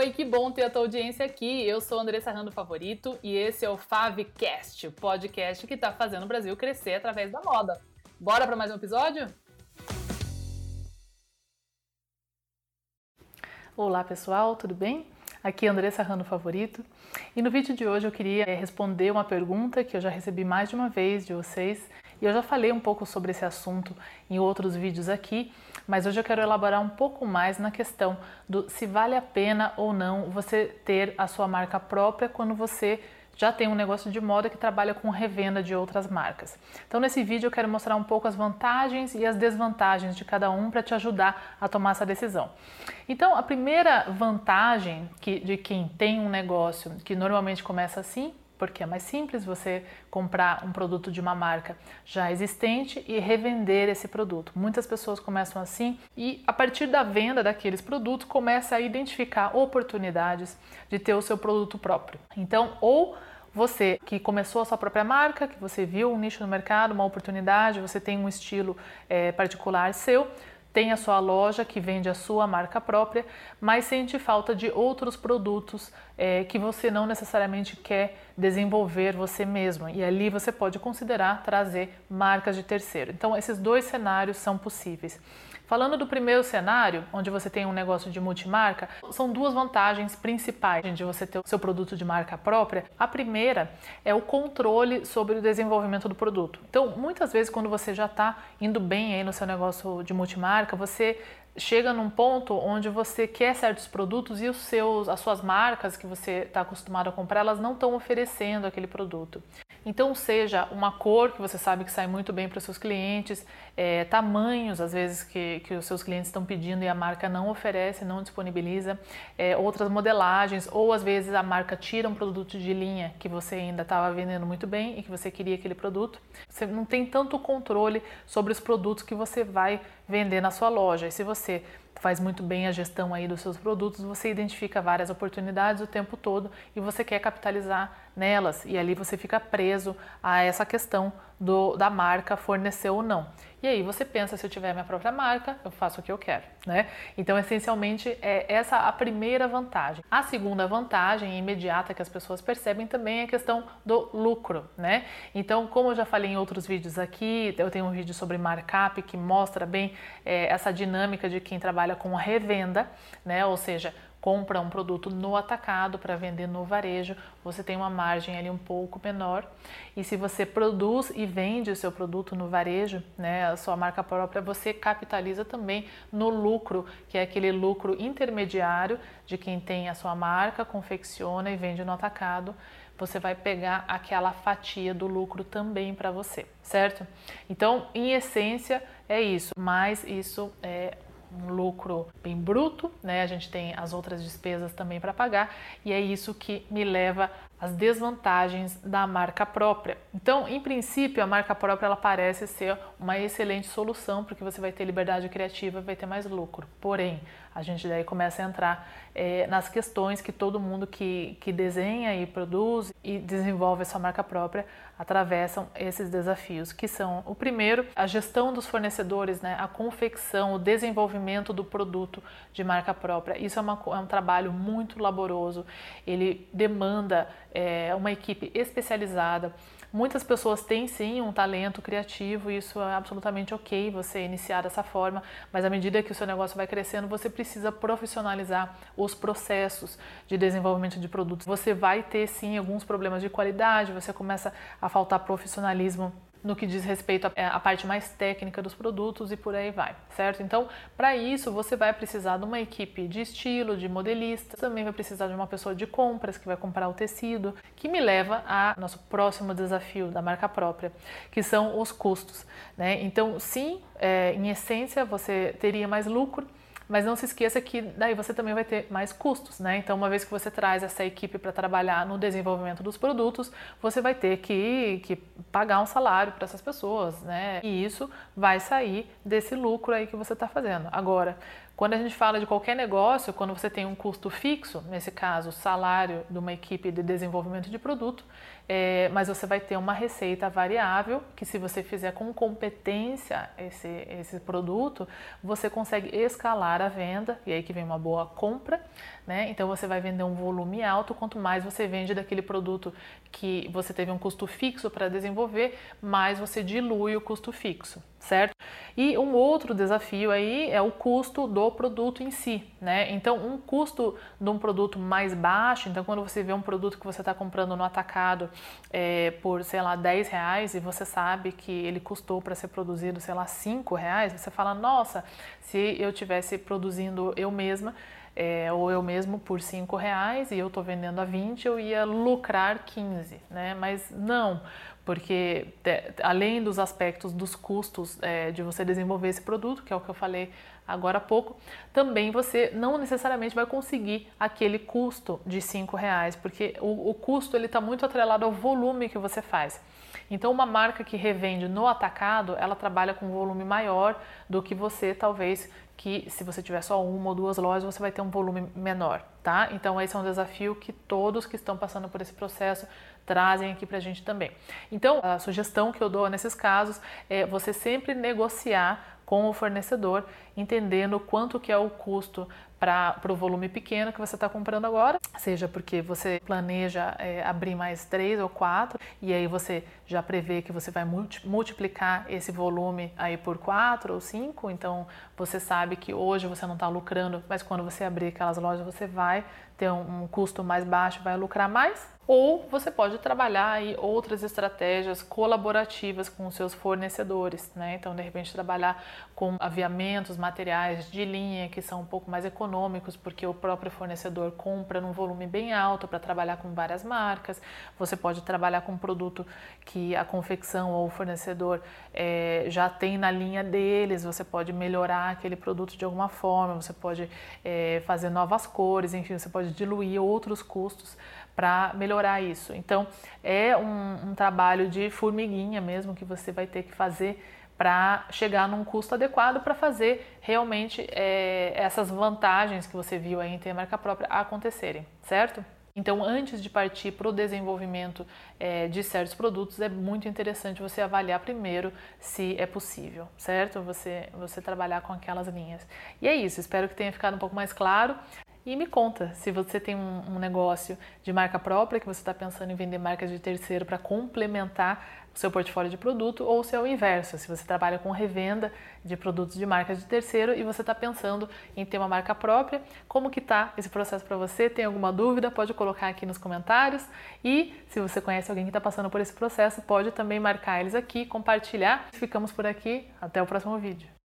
oi, que bom ter a tua audiência aqui. Eu sou Andressa Rando Favorito e esse é o Favcast, o podcast que está fazendo o Brasil crescer através da moda. Bora para mais um episódio? Olá pessoal, tudo bem? Aqui é Andressa Rando Favorito e no vídeo de hoje eu queria eh, responder uma pergunta que eu já recebi mais de uma vez de vocês e eu já falei um pouco sobre esse assunto em outros vídeos aqui, mas hoje eu quero elaborar um pouco mais na questão do se vale a pena ou não você ter a sua marca própria quando você já tem um negócio de moda que trabalha com revenda de outras marcas. Então, nesse vídeo, eu quero mostrar um pouco as vantagens e as desvantagens de cada um para te ajudar a tomar essa decisão. Então, a primeira vantagem que, de quem tem um negócio que normalmente começa assim porque é mais simples você comprar um produto de uma marca já existente e revender esse produto. Muitas pessoas começam assim e a partir da venda daqueles produtos começa a identificar oportunidades de ter o seu produto próprio. Então, ou você que começou a sua própria marca, que você viu um nicho no mercado, uma oportunidade, você tem um estilo é, particular seu, tem a sua loja que vende a sua marca própria, mas sente falta de outros produtos é, que você não necessariamente quer desenvolver você mesmo. E ali você pode considerar trazer marcas de terceiro. Então, esses dois cenários são possíveis. Falando do primeiro cenário, onde você tem um negócio de multimarca, são duas vantagens principais de você ter o seu produto de marca própria. A primeira é o controle sobre o desenvolvimento do produto. Então, muitas vezes, quando você já está indo bem aí no seu negócio de multimarca, você chega num ponto onde você quer certos produtos e os seus, as suas marcas que você está acostumado a comprar, elas não estão oferecendo aquele produto. Então, seja uma cor que você sabe que sai muito bem para os seus clientes, é, tamanhos às vezes que, que os seus clientes estão pedindo e a marca não oferece, não disponibiliza, é, outras modelagens, ou às vezes a marca tira um produto de linha que você ainda estava vendendo muito bem e que você queria aquele produto. Você não tem tanto controle sobre os produtos que você vai vender na sua loja. E se você faz muito bem a gestão aí dos seus produtos, você identifica várias oportunidades o tempo todo e você quer capitalizar nelas e ali você fica preso a essa questão do, da marca fornecer ou não. E aí você pensa, se eu tiver minha própria marca, eu faço o que eu quero, né? Então, essencialmente, é essa a primeira vantagem. A segunda vantagem imediata que as pessoas percebem também é a questão do lucro, né? Então, como eu já falei em outros vídeos aqui, eu tenho um vídeo sobre markup que mostra bem é, essa dinâmica de quem trabalha com revenda, né? Ou seja, compra um produto no atacado para vender no varejo, você tem uma margem ali um pouco menor. E se você produz e vende o seu produto no varejo, né, a sua marca própria, você capitaliza também no lucro, que é aquele lucro intermediário de quem tem a sua marca, confecciona e vende no atacado. Você vai pegar aquela fatia do lucro também para você, certo? Então, em essência, é isso, mas isso é um lucro bem bruto, né? A gente tem as outras despesas também para pagar e é isso que me leva às desvantagens da marca própria. Então, em princípio, a marca própria ela parece ser uma excelente solução porque você vai ter liberdade criativa, vai ter mais lucro. Porém, a gente daí começa a entrar é, nas questões que todo mundo que, que desenha e produz e desenvolve essa marca própria atravessam esses desafios, que são o primeiro, a gestão dos fornecedores, né, a confecção, o desenvolvimento do produto de marca própria. Isso é, uma, é um trabalho muito laboroso, ele demanda é, uma equipe especializada. Muitas pessoas têm sim um talento criativo isso é absolutamente ok você iniciar dessa forma, mas à medida que o seu negócio vai crescendo, você precisa profissionalizar os processos de desenvolvimento de produtos. Você vai ter sim alguns problemas de qualidade, você começa a faltar profissionalismo no que diz respeito à é, parte mais técnica dos produtos e por aí vai, certo? Então, para isso, você vai precisar de uma equipe de estilo, de modelista, também vai precisar de uma pessoa de compras que vai comprar o tecido, que me leva a nosso próximo desafio da marca própria, que são os custos, né? Então, sim, é, em essência, você teria mais lucro, mas não se esqueça que daí você também vai ter mais custos, né? Então, uma vez que você traz essa equipe para trabalhar no desenvolvimento dos produtos, você vai ter que, que pagar um salário para essas pessoas, né? E isso vai sair desse lucro aí que você está fazendo. Agora, quando a gente fala de qualquer negócio, quando você tem um custo fixo, nesse caso, o salário de uma equipe de desenvolvimento de produto, é, mas você vai ter uma receita variável que se você fizer com competência esse, esse produto, você consegue escalar a venda e aí que vem uma boa compra, né? Então você vai vender um volume alto, quanto mais você vende daquele produto que você teve um custo fixo para desenvolver, mais você dilui o custo fixo, certo? E um outro desafio aí é o custo do produto em si, né? Então, um custo de um produto mais baixo, então quando você vê um produto que você está comprando no atacado é, por, sei lá, 10 reais e você sabe que ele custou para ser produzido, sei lá, 5 reais, você fala, nossa, se eu tivesse produzindo eu mesma, é, ou eu mesmo por 5 reais e eu estou vendendo a 20, eu ia lucrar 15, né? Mas não, porque além dos aspectos dos custos é, de você desenvolver esse produto, que é o que eu falei agora há pouco, também você não necessariamente vai conseguir aquele custo de cinco reais, porque o, o custo ele está muito atrelado ao volume que você faz. Então, uma marca que revende no atacado, ela trabalha com um volume maior do que você, talvez, que se você tiver só uma ou duas lojas, você vai ter um volume menor, tá? Então, esse é um desafio que todos que estão passando por esse processo trazem aqui pra gente também. Então, a sugestão que eu dou nesses casos é você sempre negociar com o fornecedor, entendendo quanto que é o custo para o volume pequeno que você está comprando agora, seja porque você planeja é, abrir mais três ou quatro e aí você já prevê que você vai multiplicar esse volume aí por quatro ou cinco, então você sabe que hoje você não está lucrando, mas quando você abrir aquelas lojas você vai ter um, um custo mais baixo, vai lucrar mais ou você pode trabalhar aí outras estratégias colaborativas com os seus fornecedores, né? Então, de repente, trabalhar com aviamentos, materiais de linha que são um pouco mais econômicos, porque o próprio fornecedor compra num volume bem alto para trabalhar com várias marcas. Você pode trabalhar com um produto que a confecção ou o fornecedor é, já tem na linha deles, você pode melhorar aquele produto de alguma forma, você pode é, fazer novas cores, enfim, você pode diluir outros custos para melhorar isso. Então, é um, um trabalho de formiguinha mesmo que você vai ter que fazer para chegar num custo adequado para fazer realmente é, essas vantagens que você viu aí em ter marca própria acontecerem, certo? Então, antes de partir para o desenvolvimento é, de certos produtos, é muito interessante você avaliar primeiro se é possível, certo? Você, você trabalhar com aquelas linhas. E é isso, espero que tenha ficado um pouco mais claro. E me conta se você tem um, um negócio de marca própria, que você está pensando em vender marcas de terceiro para complementar o seu portfólio de produto, ou se é o inverso, se você trabalha com revenda de produtos de marcas de terceiro e você está pensando em ter uma marca própria, como que está esse processo para você? Tem alguma dúvida? Pode colocar aqui nos comentários. E se você conhece alguém que está passando por esse processo, pode também marcar eles aqui, compartilhar. Ficamos por aqui, até o próximo vídeo.